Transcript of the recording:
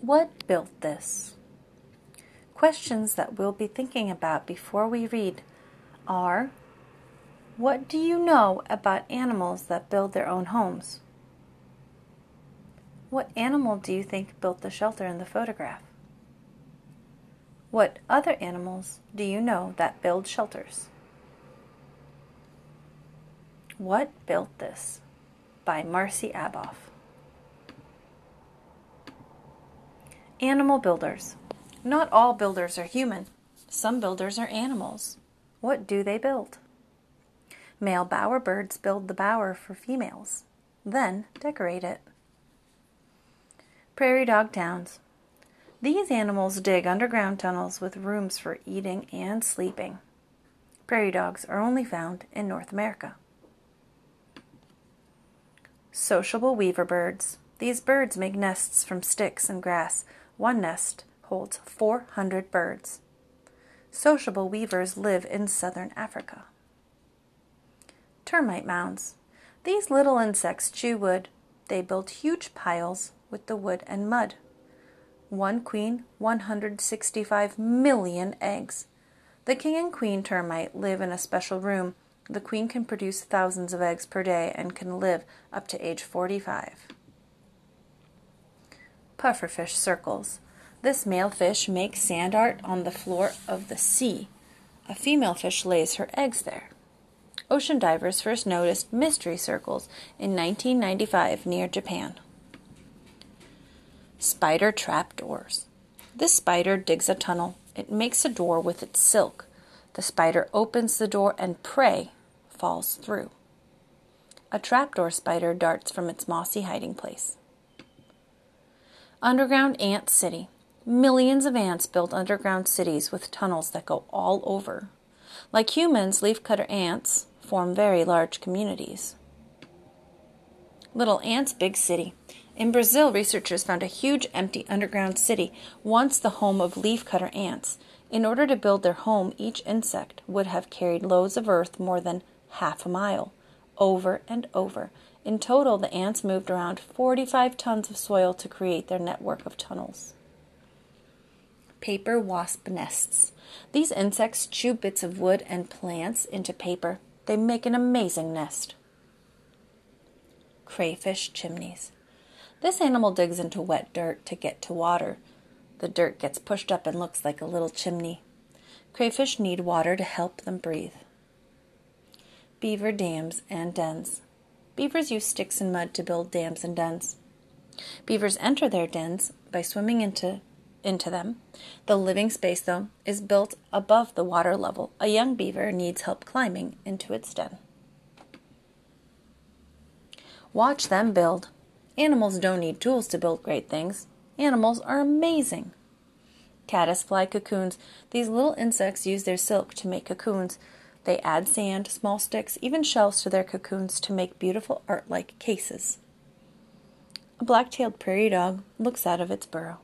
What built this? Questions that we'll be thinking about before we read are What do you know about animals that build their own homes? What animal do you think built the shelter in the photograph? What other animals do you know that build shelters? What Built This? by Marcie Aboff. Animal builders. Not all builders are human. Some builders are animals. What do they build? Male bower birds build the bower for females, then decorate it. Prairie dog towns. These animals dig underground tunnels with rooms for eating and sleeping. Prairie dogs are only found in North America. Sociable weaver birds. These birds make nests from sticks and grass. One nest holds 400 birds. Sociable weavers live in southern Africa. Termite mounds. These little insects chew wood. They build huge piles with the wood and mud. One queen, 165 million eggs. The king and queen termite live in a special room. The queen can produce thousands of eggs per day and can live up to age 45. Pufferfish circles. This male fish makes sand art on the floor of the sea. A female fish lays her eggs there. Ocean divers first noticed mystery circles in 1995 near Japan. Spider trap doors. This spider digs a tunnel. It makes a door with its silk. The spider opens the door and prey falls through. A trapdoor spider darts from its mossy hiding place. Underground Ant City. Millions of ants build underground cities with tunnels that go all over. Like humans, leafcutter ants form very large communities. Little Ants Big City. In Brazil, researchers found a huge empty underground city, once the home of leafcutter ants. In order to build their home, each insect would have carried loads of earth more than half a mile, over and over. In total, the ants moved around 45 tons of soil to create their network of tunnels. Paper wasp nests. These insects chew bits of wood and plants into paper. They make an amazing nest. Crayfish chimneys. This animal digs into wet dirt to get to water. The dirt gets pushed up and looks like a little chimney. Crayfish need water to help them breathe. Beaver dams and dens. Beavers use sticks and mud to build dams and dens. Beavers enter their dens by swimming into into them. The living space, though, is built above the water level. A young beaver needs help climbing into its den. Watch them build. Animals don't need tools to build great things. Animals are amazing. Caddisfly cocoons. These little insects use their silk to make cocoons. They add sand, small sticks, even shells to their cocoons to make beautiful art like cases. A black tailed prairie dog looks out of its burrow.